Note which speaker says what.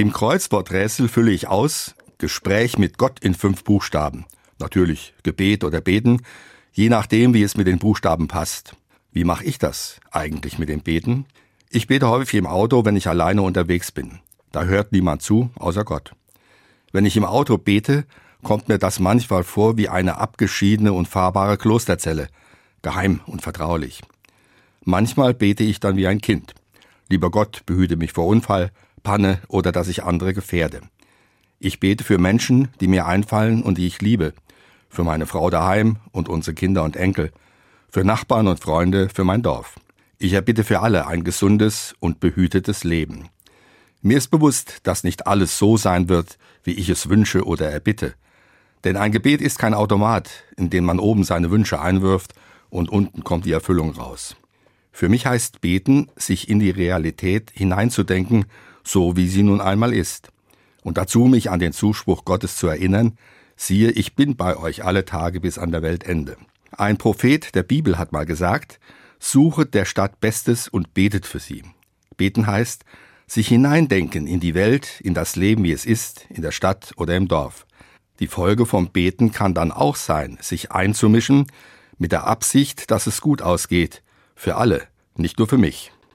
Speaker 1: Im Kreuzworträtsel fülle ich aus Gespräch mit Gott in fünf Buchstaben. Natürlich Gebet oder Beten, je nachdem, wie es mit den Buchstaben passt. Wie mache ich das eigentlich mit dem Beten? Ich bete häufig im Auto, wenn ich alleine unterwegs bin. Da hört niemand zu, außer Gott. Wenn ich im Auto bete, kommt mir das manchmal vor wie eine abgeschiedene und fahrbare Klosterzelle, geheim und vertraulich. Manchmal bete ich dann wie ein Kind. Lieber Gott, behüte mich vor Unfall, Panne oder dass ich andere gefährde. Ich bete für Menschen, die mir einfallen und die ich liebe, für meine Frau daheim und unsere Kinder und Enkel, für Nachbarn und Freunde, für mein Dorf. Ich erbitte für alle ein gesundes und behütetes Leben. Mir ist bewusst, dass nicht alles so sein wird, wie ich es wünsche oder erbitte. Denn ein Gebet ist kein Automat, in dem man oben seine Wünsche einwirft und unten kommt die Erfüllung raus. Für mich heißt beten, sich in die Realität hineinzudenken, so wie sie nun einmal ist. Und dazu mich an den Zuspruch Gottes zu erinnern, siehe, ich bin bei euch alle Tage bis an der Weltende. Ein Prophet der Bibel hat mal gesagt, suchet der Stadt Bestes und betet für sie. Beten heißt, sich hineindenken in die Welt, in das Leben, wie es ist, in der Stadt oder im Dorf. Die Folge vom Beten kann dann auch sein, sich einzumischen, mit der Absicht, dass es gut ausgeht, für alle, nicht nur für mich.